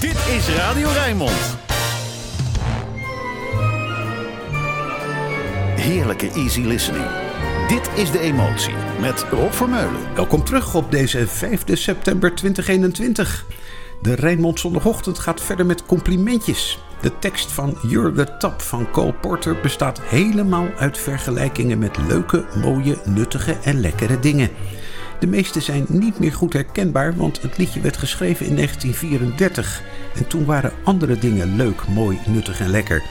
Dit is Radio Rijnmond. Heerlijke easy listening. Dit is De Emotie met Rob Vermeulen. Welkom terug op deze 5 september 2021. De Rijnmond zondagochtend gaat verder met complimentjes. De tekst van You're the Top van Cole Porter bestaat helemaal uit vergelijkingen met leuke, mooie, nuttige en lekkere dingen. De meeste zijn niet meer goed herkenbaar, want het liedje werd geschreven in 1934 en toen waren andere dingen leuk, mooi, nuttig en lekker.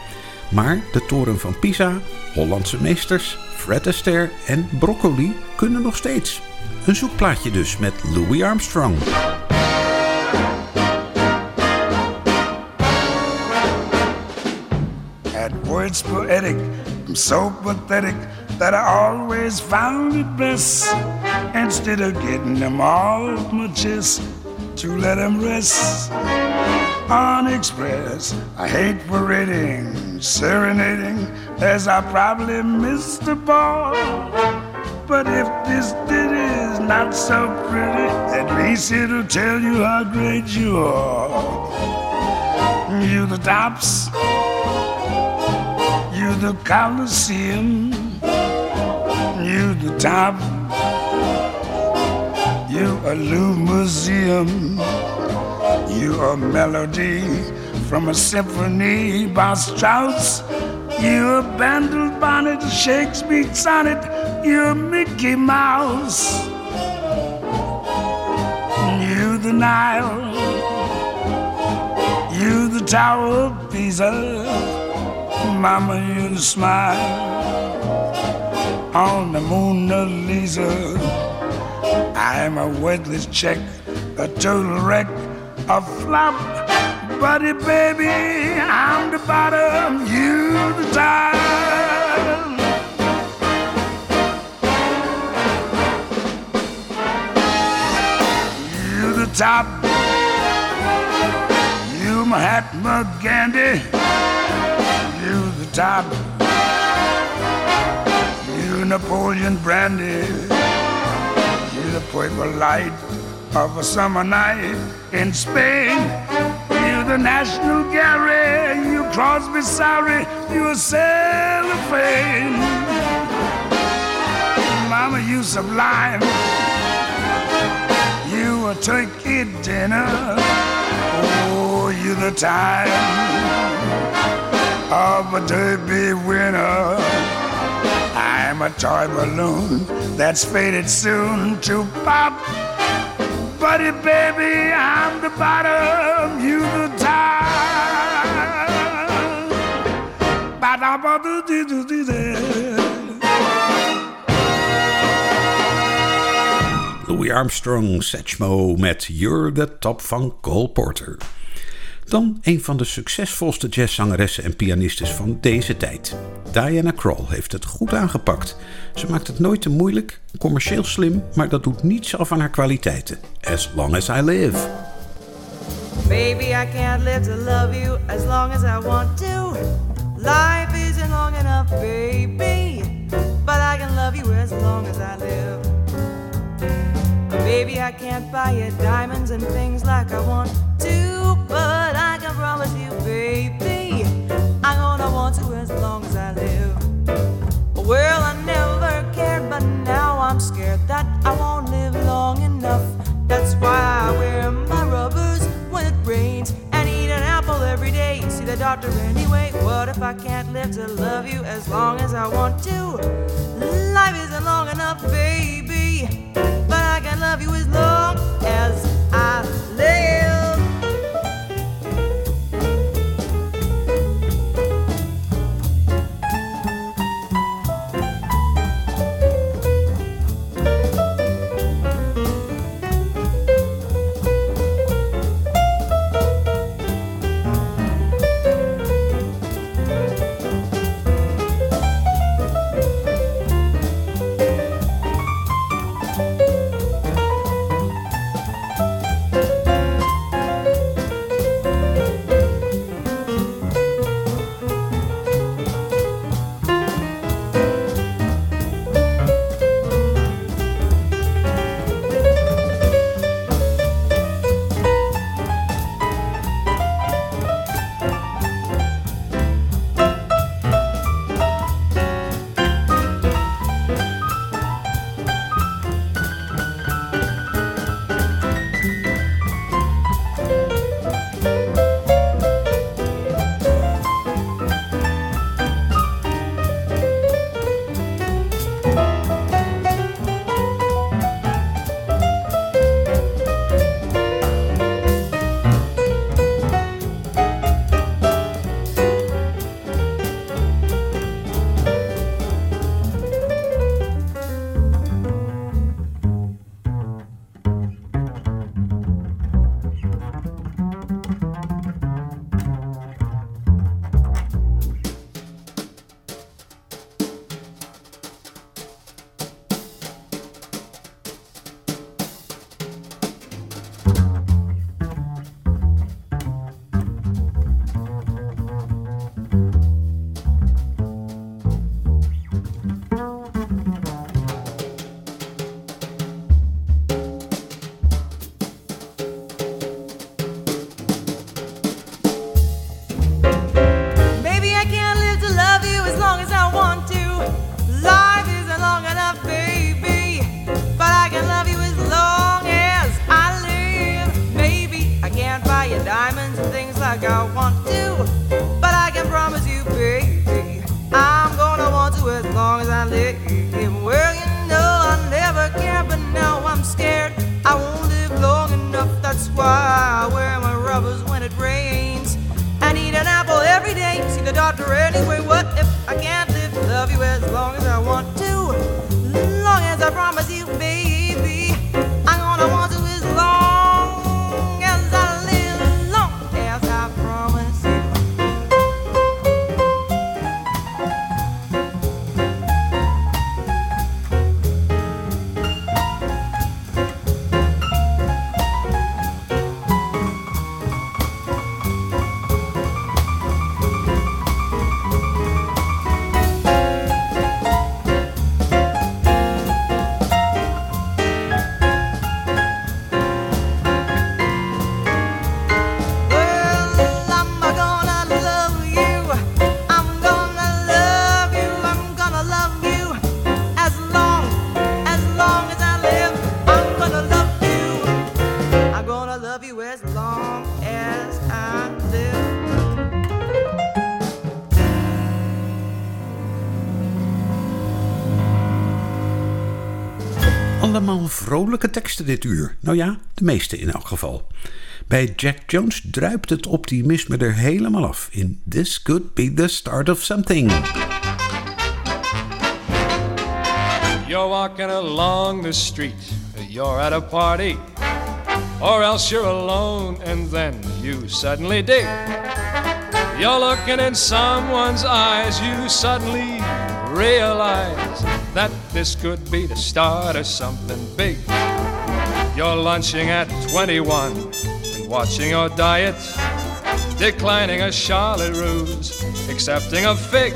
Maar de toren van Pisa, Hollandse meesters, Fred Astaire en Broccoli kunnen nog steeds. Een zoekplaatje dus met Louis Armstrong. At words poetic, so pathetic that I always found it best instead of getting them all my chest to let them rest unexpressed. I hate parading, serenading, as I probably missed the ball. But if this ditty is not so pretty, at least it'll tell you how great you are. You the tops, you the Coliseum, you the top, you a Lou Museum. You a melody from a symphony by Strauss. You a Bandel bonnet, Shakespeare sonnet. You a Mickey Mouse. You the Nile. You the Tower of Pisa. Mama, you the smile on the Mona Lisa. I'm a worthless check, a total wreck a flop. Buddy, baby, I'm the bottom, you the top. You the top. You Mahatma Gandhi. You the top. Napoleon Brandy. You the Pueblo Light of a summer night in Spain. You the National Gallery, you Crosby, sorry, you a cellophane. Mama, you sublime. You a turkey dinner. Oh, you the time of a derby winner. I'm a toy balloon that's faded soon to pop. Buddy, baby, I'm the bottom, you the top. Louis Armstrong, Satchmo met You're the Top van Cole Porter. Dan een van de succesvolste jazzzangeressen en pianistes van deze tijd. Diana Krall heeft het goed aangepakt. Ze maakt het nooit te moeilijk, commercieel slim, maar dat doet niets af aan haar kwaliteiten. As long as I live. Baby, I can't live to love you as long as I want to. Life isn't long enough, baby, but I can love you as long as I live. Baby, I can't buy you diamonds and things like I want to, but I can promise you, baby, I'm gonna want to as long as I live. Well, I never cared, but now I'm scared that I won't live long enough. That's why I wear my rubbers when it rains and eat an apple every day. See the doctor anyway. What if I can't live to love you as long as I want to? Life isn't long enough, baby, love you as long as I live. Like I want to. But I can promise you, baby, I'm gonna want to as long as I live. Well, you know I never cared, but now I'm scared. I won't live long enough, that's why I wear my rubbers when it rains. I need an apple every day, see the doctor anyway. What if I can't live, love you as long as I want to? Allemaal vrolijke teksten dit uur. Nou ja, de meeste in elk geval. Bij Jack Jones druipt het optimisme er helemaal af in This Could Be the Start of Something. You're walking along the street, you're at a party, or else you're alone and then you suddenly dig. You're looking in someone's eyes, you suddenly realize that this could be the start of something big. You're lunching at 21 and watching your diet, declining a Charlotte Ruse, accepting a fig.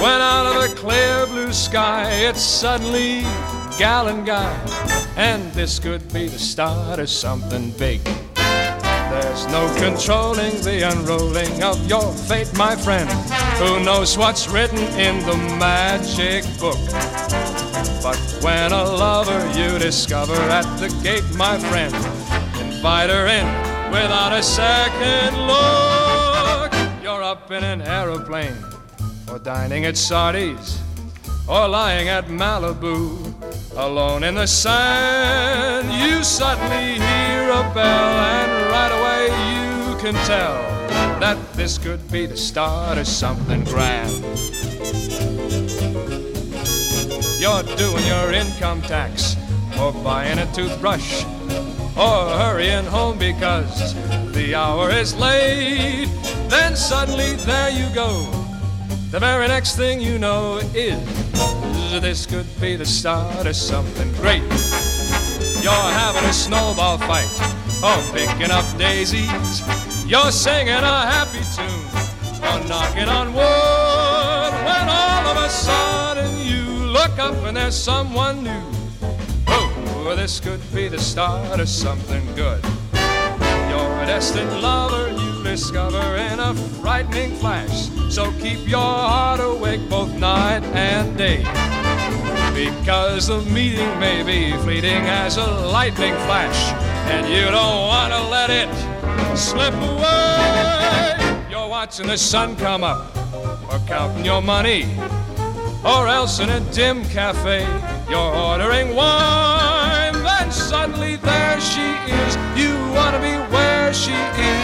When out of a clear blue sky, it's suddenly gal and guy, and this could be the start of something big. There's no controlling the unrolling of your fate, my friend. Who knows what's written in the magic book? But when a lover you discover at the gate, my friend, invite her in without a second look. You're up in an aeroplane, or dining at Sardi's, or lying at Malibu, alone in the sand. You suddenly hear a bell, and right away you can tell that this could be the start of something grand. You're doing your income tax, or buying a toothbrush, or hurrying home because the hour is late. Then suddenly there you go. The very next thing you know is this could be the start of something great. You're having a snowball fight, or picking up daisies. You're singing a happy tune, or knocking on wood. When all of a sudden you look up and there's someone new. Oh, this could be the start of something good. Your destined lover discover in a frightening flash. So keep your heart awake both night and day. Because the meeting may be fleeting as a lightning flash, and you don't want to let it slip away. You're watching the sun come up, or counting your money, or else in a dim cafe, you're ordering wine. Then suddenly there she is. You want to be where she is.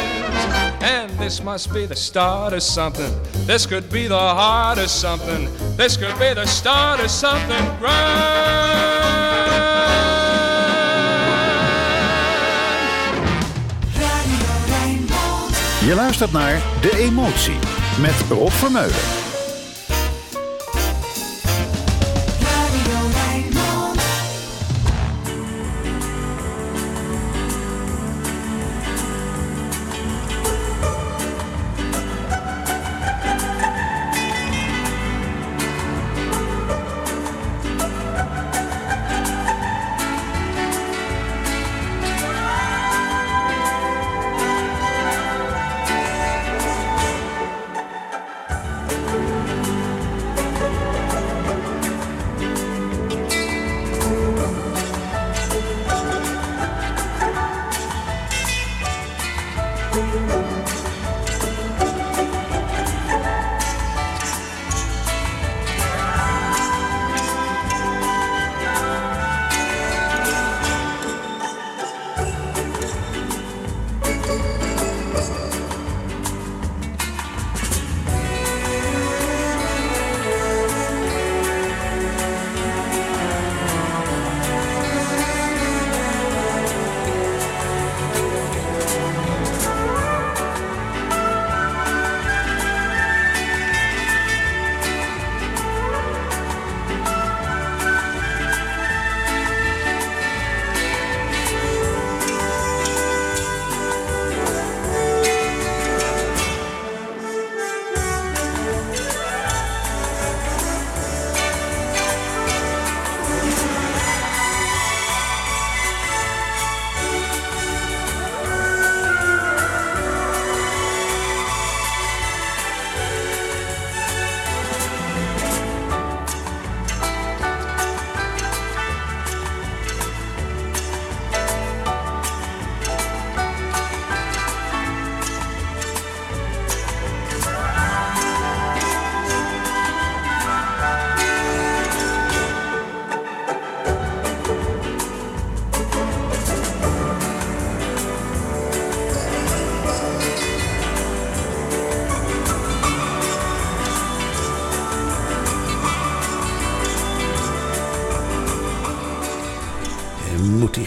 This must be the start of something. This could be the heart of something. This could be the start of something grand. Je luistert naar De Emotie met Rob Vermeulen.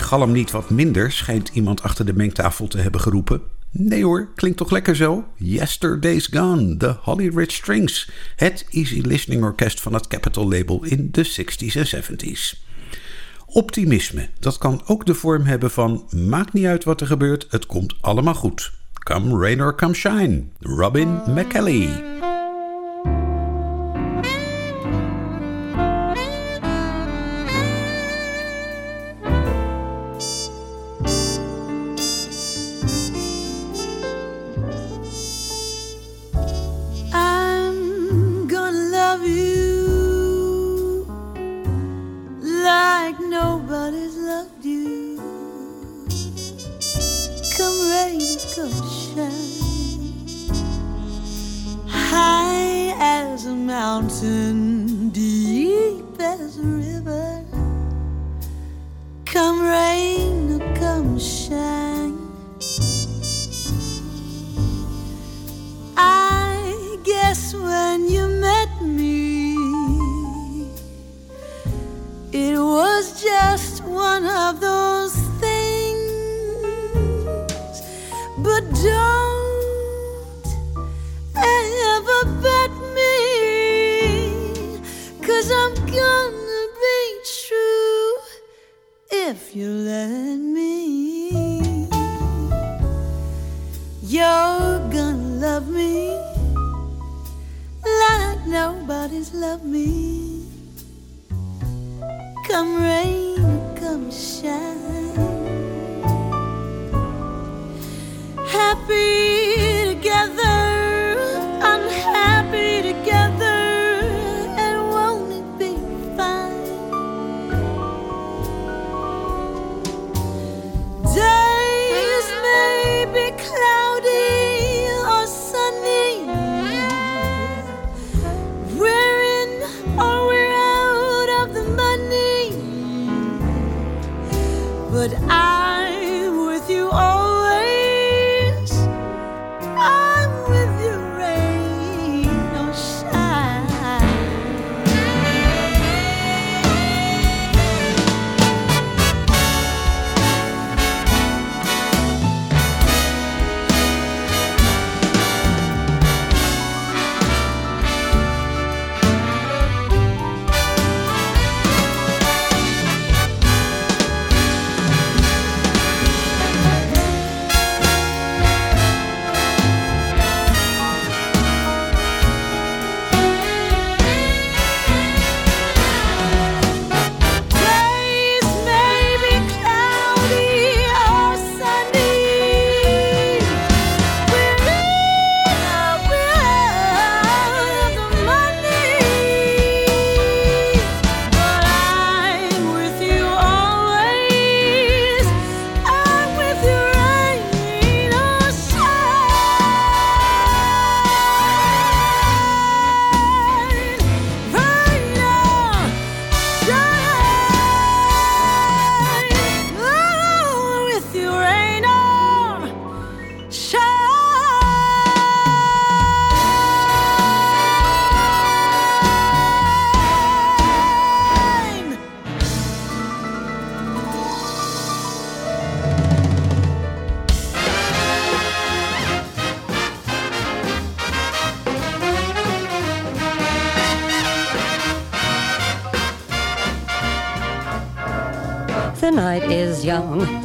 Galm niet wat minder, schijnt iemand achter de mengtafel te hebben geroepen. Nee hoor, klinkt toch lekker zo? Yesterday's Gone, de Holly Strings. Het easy listening orkest van het Capitol label in de 60s en 70s. Optimisme, dat kan ook de vorm hebben van maakt niet uit wat er gebeurt, het komt allemaal goed. Come rain or come shine, Robin McKelly. Loved you. Come rain, come shine, high as a mountain, deep as a river. Come rain, come shine. I guess when you met it was just one of those things. But don't ever bet me, cause I'm gonna be true if you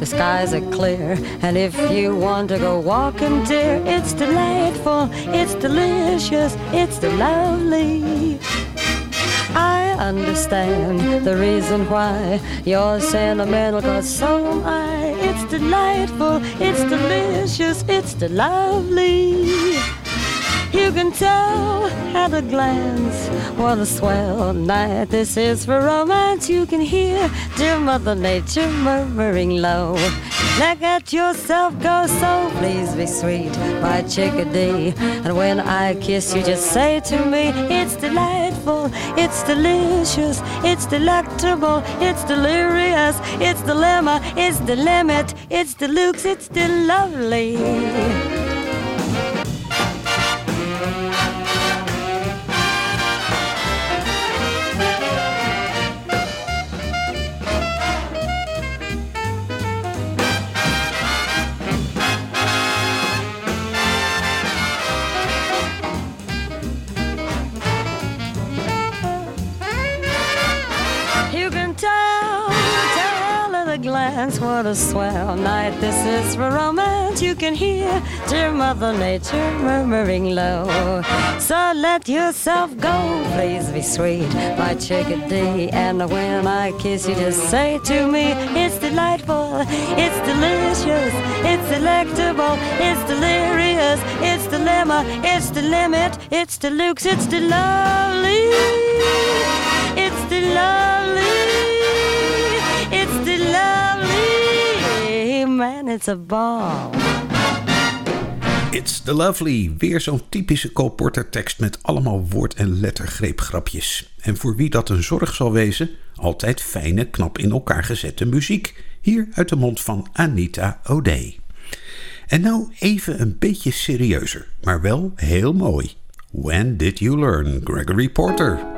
the skies are clear, and if you want to go walking, dear, it's delightful, it's delicious, it's lovely. I understand the reason why you're sentimental, cause so am I. It's delightful, it's delicious, it's lovely. You can tell at a glance what a swell night this is for romance. You can hear dear Mother Nature murmuring low. Let get yourself go, so please be sweet, my chickadee. And when I kiss you, just say to me, it's delightful, it's delicious, it's delectable, it's delirious, it's dilemma, it's the limit, it's the deluxe, it's the lovely. What a swell night this is for romance. You can hear dear Mother Nature murmuring low. So let yourself go, please be sweet, my chickadee. And when I kiss you, just say to me, it's delightful, it's delicious, it's delectable, it's delirious, it's dilemma, it's the limit, it's deluxe, it's the lovely, it's the lovely. It's a ball. It's the Lovely. Weer zo'n typische Cole Porter tekst met allemaal woord- en lettergreepgrapjes. En voor wie dat een zorg zal wezen, altijd fijne, knap in elkaar gezette muziek. Hier uit de mond van Anita O'Day. En nou even een beetje serieuzer, maar wel heel mooi. When did you learn, Gregory Porter?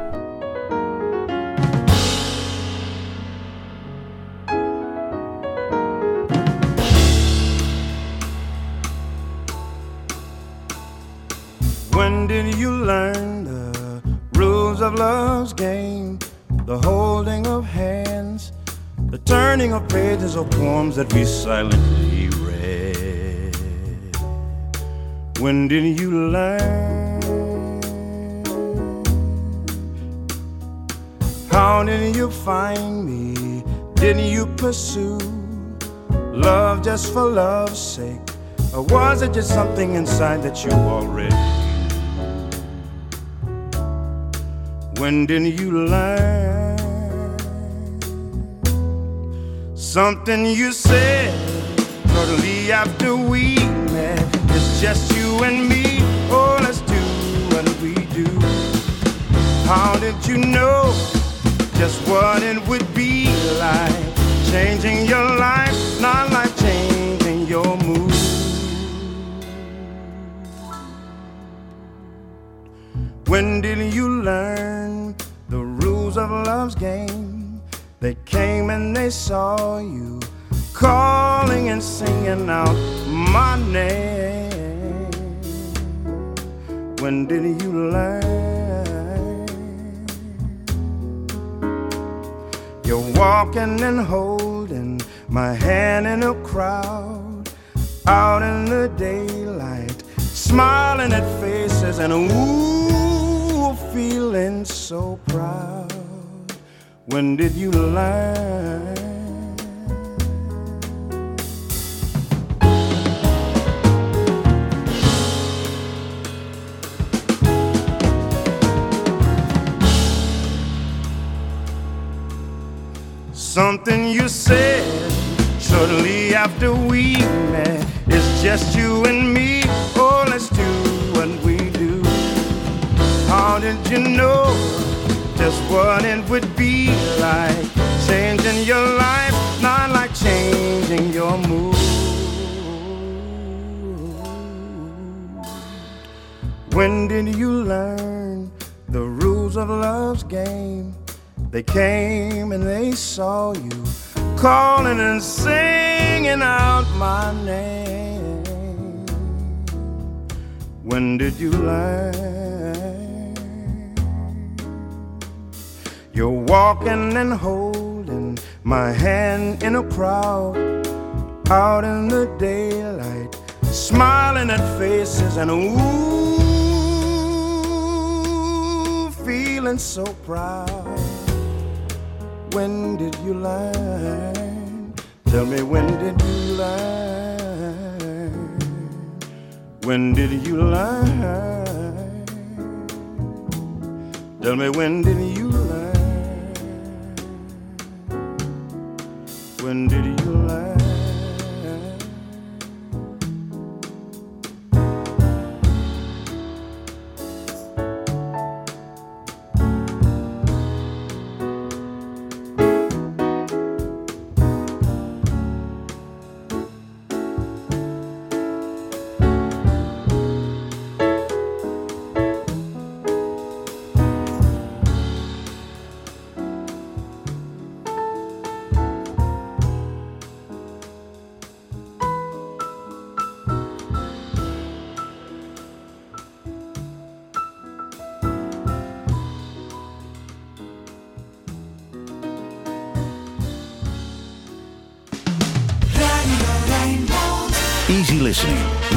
Of love's game, the holding of hands, the turning of pages of poems that we silently read. When did you learn? How did you find me? Didn't you pursue love just for love's sake? Or was it just something inside that you already When did you learn something you said shortly after we met? It's just you and me. Oh, let's do what we do. How did you know just what it would be like changing your life, not like changing your mood? When did you learn of love's game? They came and they saw you calling and singing out my name. When did you learn? You're walking and holding my hand in a crowd out in the daylight, smiling at faces and ooh feeling so proud. When did you learn? Something you said shortly after we met. It's just you and me. Oh, let's do what we do. how did you know just what it would be like? Changing your life, not like changing your mood. When did you learn the rules of love's game? They came and they saw you calling and singing out my name. When did you learn? You're walking and holding my hand in a crowd, out in the daylight, smiling at faces and ooh, feeling so proud. When did you learn? Tell me when did you learn? When did you learn? Tell me when did you When did you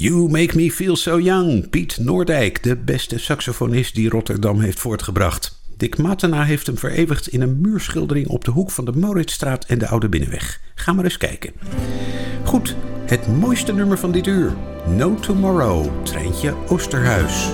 You Make Me Feel So Young. Piet Noordijk, de beste saxofonist die Rotterdam heeft voortgebracht. Dick Matena heeft hem vereeuwigd in een muurschildering op de hoek van de Mauritsstraat en de Oude Binnenweg. Ga maar eens kijken. Goed, het mooiste nummer van dit uur. No Tomorrow, Treintje Oosterhuis.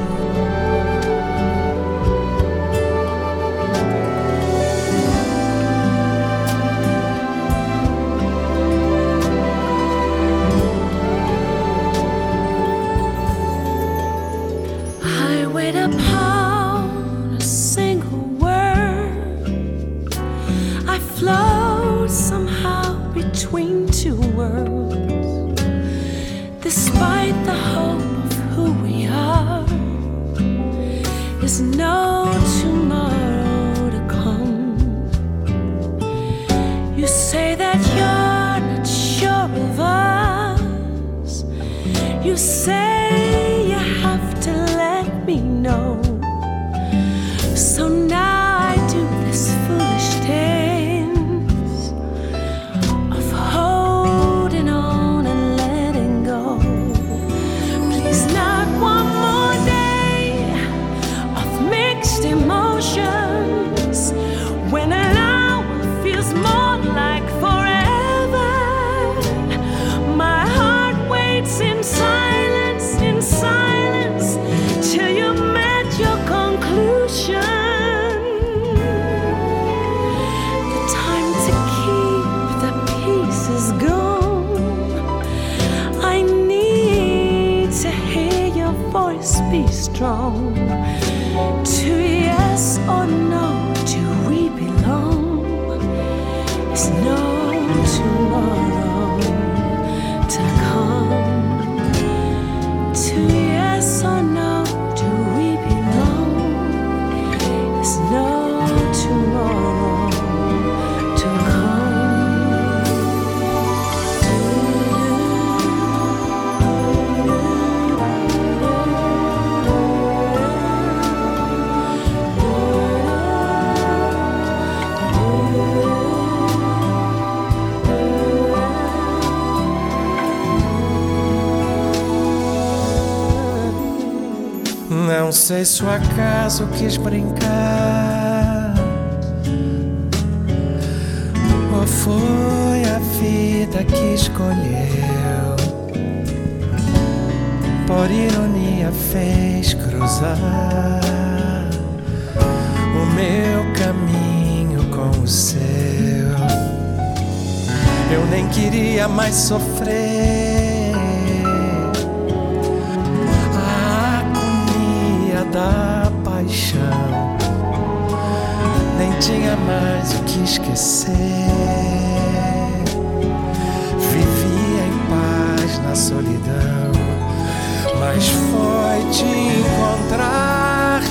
Sei se o acaso quis brincar ou foi a vida que escolheu. Por ironia fez cruzar o meu caminho com o seu. Eu nem queria mais sofrer. Da paixão. Nem tinha mais o que esquecer. Vivia em paz na solidão. Mas foi te encontrar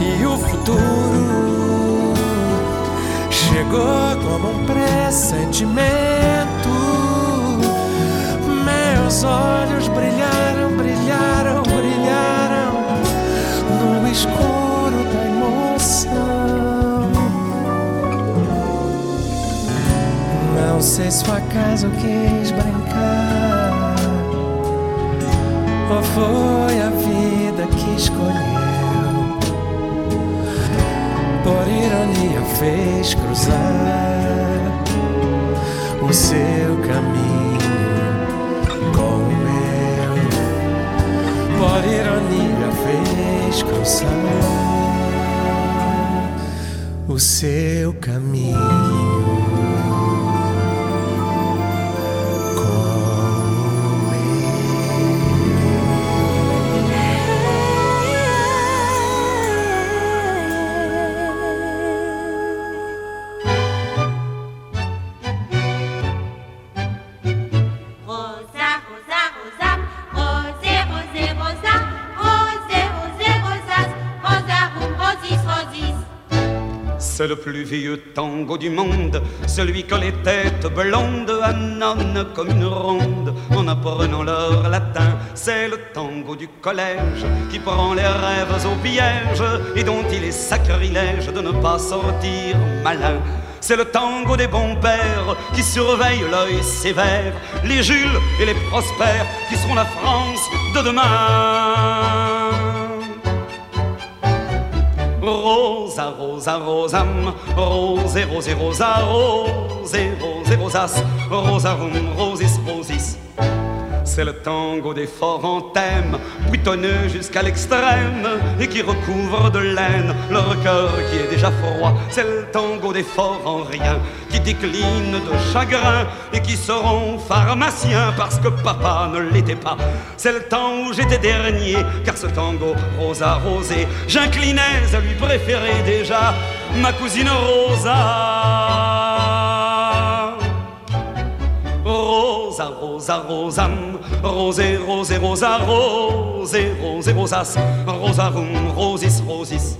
e o futuro chegou como um pressentimento. Meus olhos brilharam, Se o acaso quis brincar ou foi a vida que escolheu. Por ironia fez cruzar o seu caminho com o meu. Por ironia fez cruzar o seu caminho. Vieux tango du monde, celui que les têtes blondes annonnent comme une ronde en apprenant leur latin c'est le tango du collège qui prend les rêves au piège et dont il est sacrilège de ne pas sortir malin. C'est le tango des bons pères qui surveillent l'œil sévère, les Jules et les prospères qui seront la France de demain. Rosa, rosa, rosam, rose, rose, rosa, rose, rose, rosas, rosarum, rosis, rosis. C'est le tango des forts en thème, buitonneux jusqu'à l'extrême, et qui recouvre de laine leur cœur qui est déjà froid. C'est le tango des forts en rien, qui décline de chagrin, et qui seront pharmaciens parce que papa ne l'était pas. C'est le temps où j'étais dernier, car ce tango rosa rosé, j'inclinais à lui préférer déjà ma cousine Rosa. Rosa, rosa, rosam, rosé, rosé, rosa, rosé, rosé, rosas, rosarum, rosis, rosis.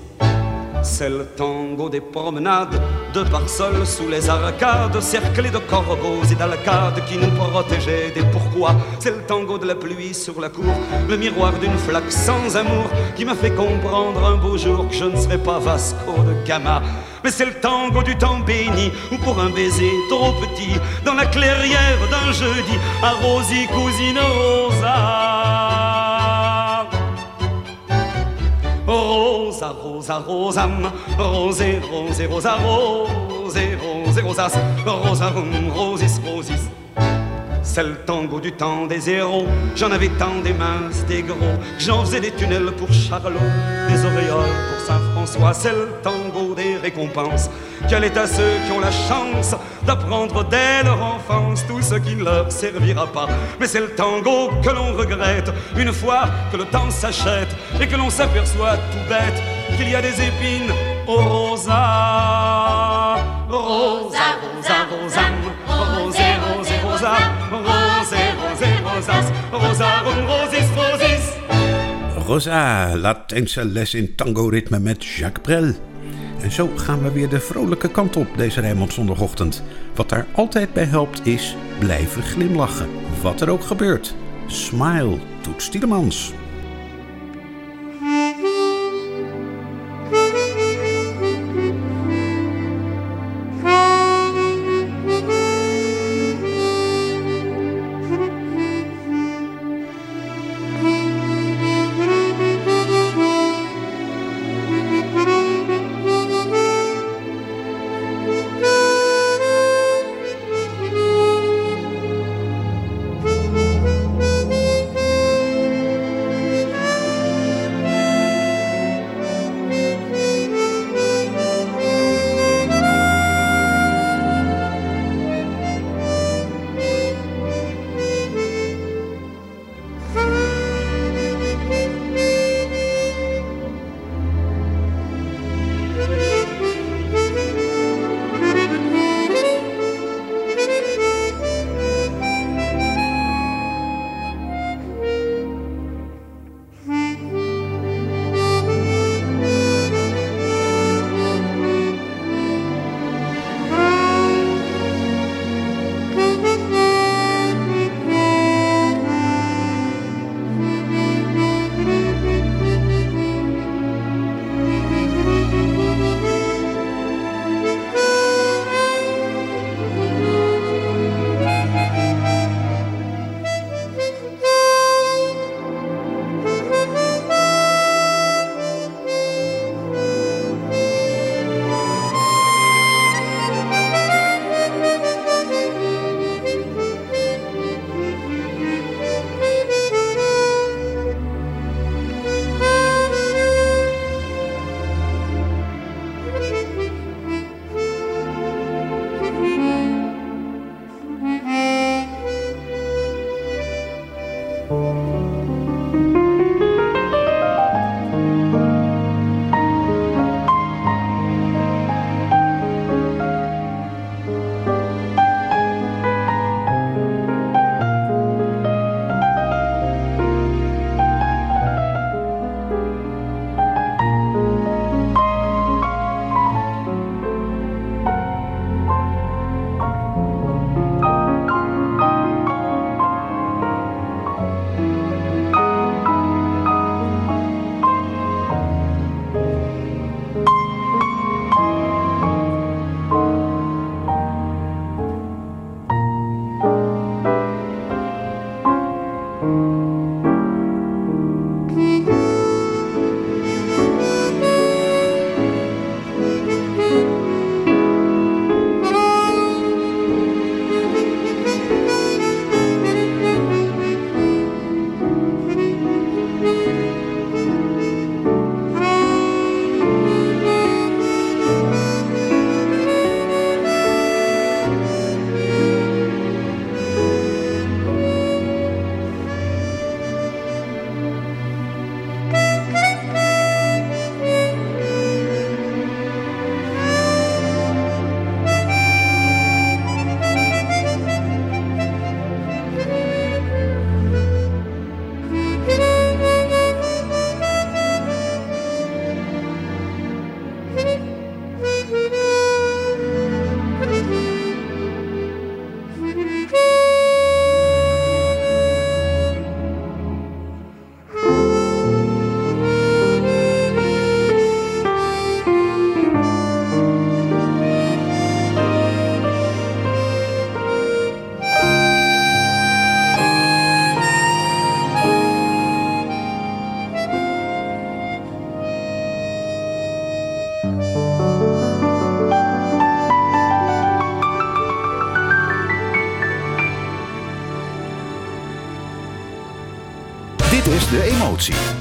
C'est le tango des promenades, de parsoles sous les arcades, cerclés de corbeaux et d'alcades qui nous protégeaient des pourquoi. C'est le tango de la pluie sur la cour, le miroir d'une flaque sans amour qui m'a fait comprendre un beau jour que je ne serais pas Vasco de Gama. Mais c'est le tango du temps béni, ou pour un baiser trop petit, dans la clairière d'un jeudi, à Rosie, cousine Rosa. Rosa, rosa, rosam, rosé, rosé, rosa, rosé, rosé, rosas, rosarum, rosis, rosis. C'est le tango du temps des héros. J'en avais tant des minces, des gros, j'en faisais des tunnels pour Charlot, des auréoles pour Saint-François. C'est le tango des récompenses. Quel est à ceux qui ont la chance d'apprendre dès leur enfance tout ce qui ne leur servira pas? Mais c'est le tango que l'on regrette une fois que le temps s'achète et que l'on s'aperçoit tout bête qu'il y a des épines au rosa. Rosa, rosa, rosam, rosé, rosé, rosa, rosé, rosé, rosas, rosarum, rosis, rosis. Rosa, Latijnse les in tango-ritme met Jacques Brel. En zo gaan we weer de vrolijke kant op deze Rijnmond zondagochtend. Wat daar altijd bij helpt is blijven glimlachen. Wat er ook gebeurt. Smile, Toet Stielemans.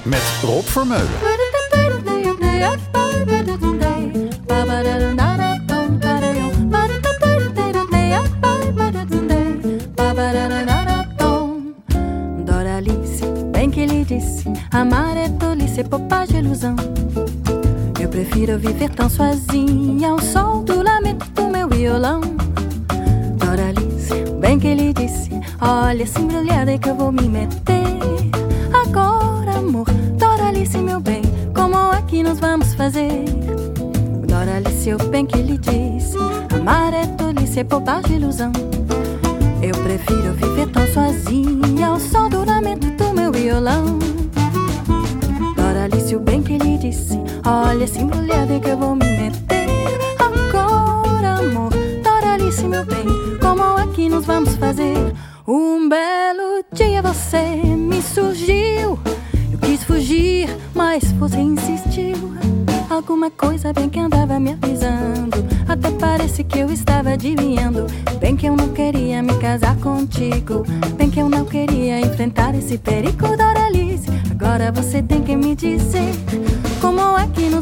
met Rob Vermeulen. Doralice, bem que lhe disse: amar é tolice, é de ilusão. Eu prefiro viver tão sozinho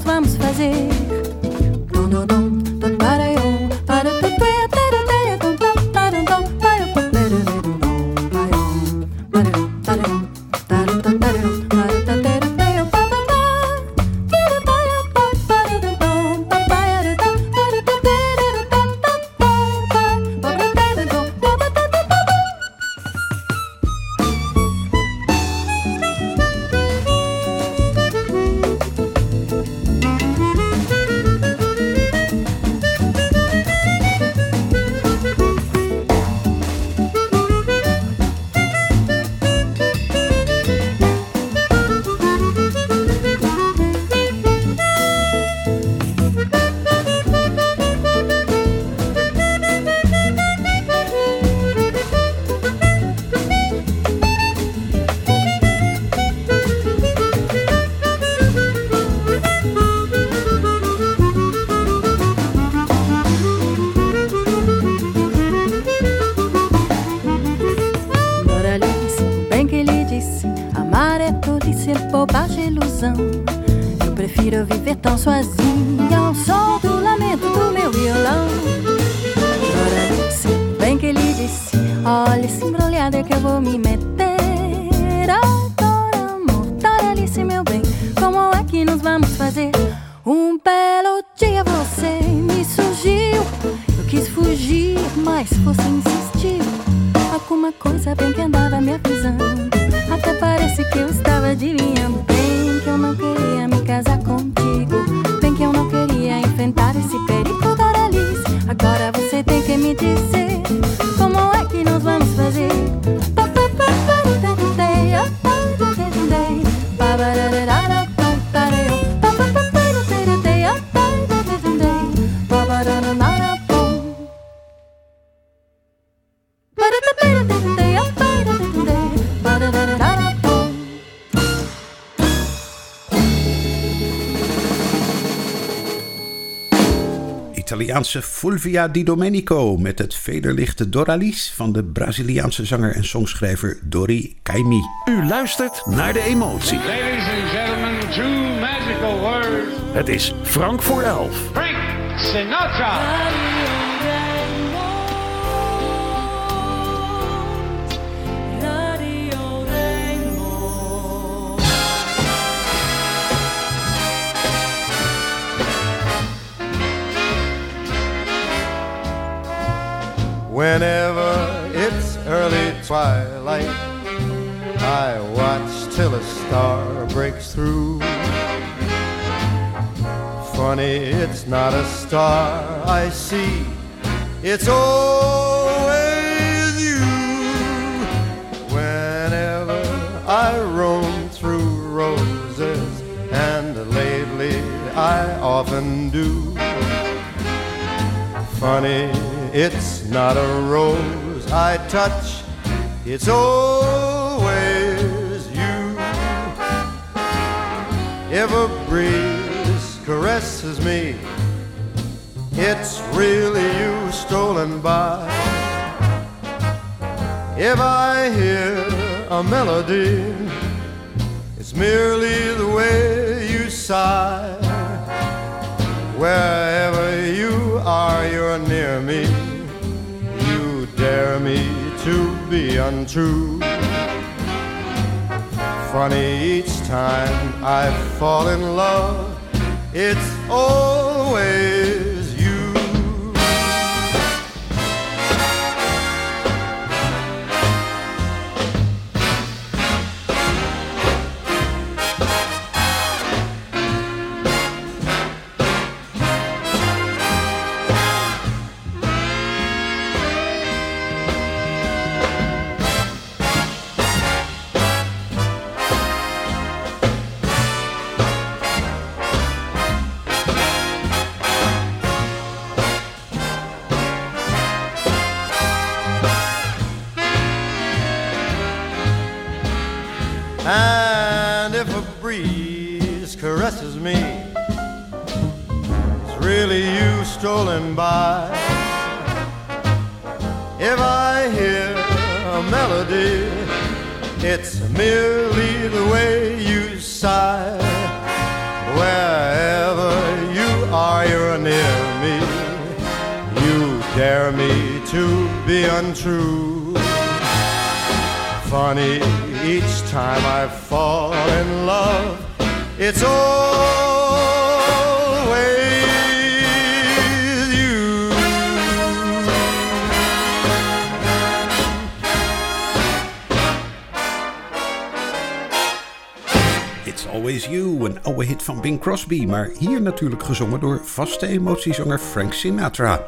vamos fazer? Para uma coisa bem que andava me avisando. Até parece que eu estava adivinhando. Bem que eu não queria me casar contigo. Bem que eu não queria enfrentar esse perigo da Agora você tem que me dizer como é que nós vamos fazer. Italiaanse Fulvia Di Domenico met het vederlichte Doralis van de Braziliaanse zanger en songschrijver Dori Kaimi. U luistert naar de emotie. Ladies and gentlemen, two magical words. Het is Frank voor elf. Frank Sinatra. Whenever it's early twilight, I watch till a star breaks through. Funny, it's not a star I see, it's always you. Whenever I roam through roses, and lately I often do. Funny, it's not a rose I touch, it's always you. If a breeze caresses me, it's really you stolen by. If I hear a melody, it's merely the way you sigh. Wherever you are, you're near me. You dare me to be untrue. Funny each time I fall in love, it's always I hear a melody, it's merely the way you sigh. Wherever you are, you're near me. You dare me to be untrue. Funny each time I fall in love, it's always Always You, een oude hit van Bing Crosby, maar hier natuurlijk gezongen door vaste emotiezanger Frank Sinatra.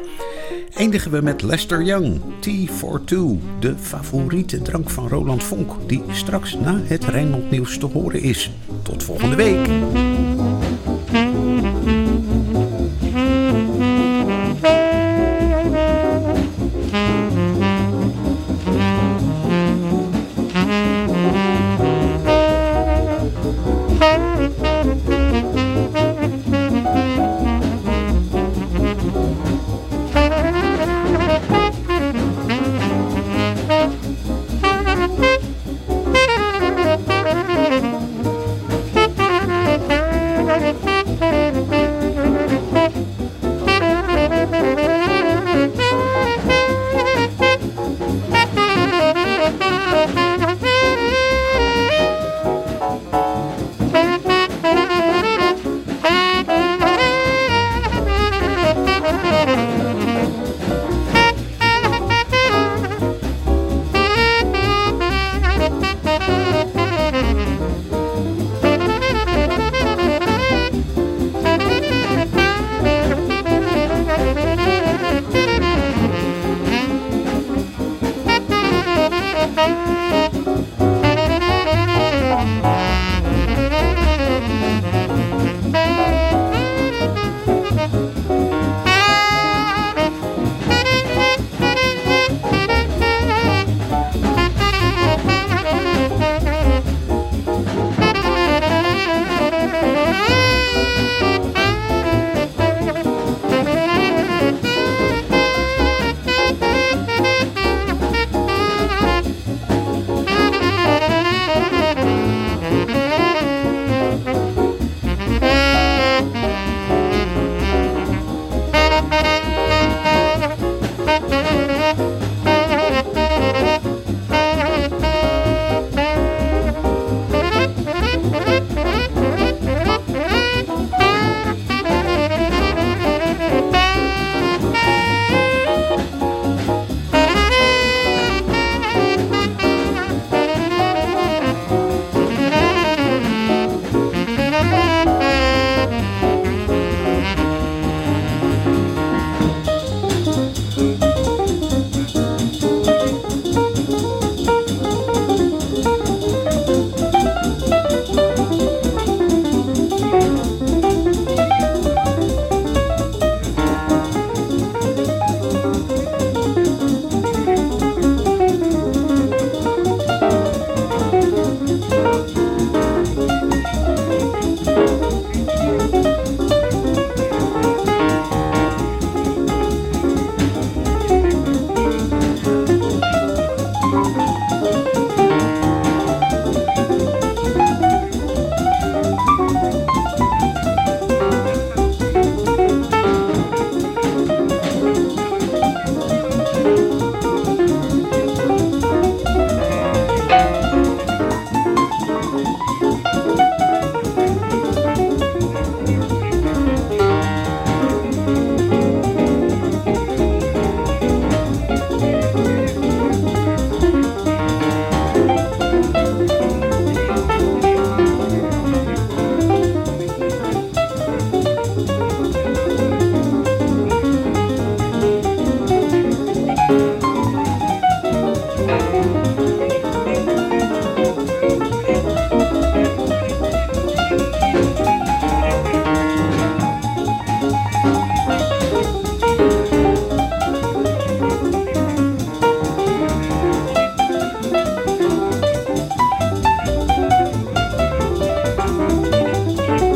Eindigen we met Lester Young, Tea for Two, de favoriete drank van Roland Vonk, die straks na het Rijnmond Nieuws te horen is. Tot volgende week. Bye.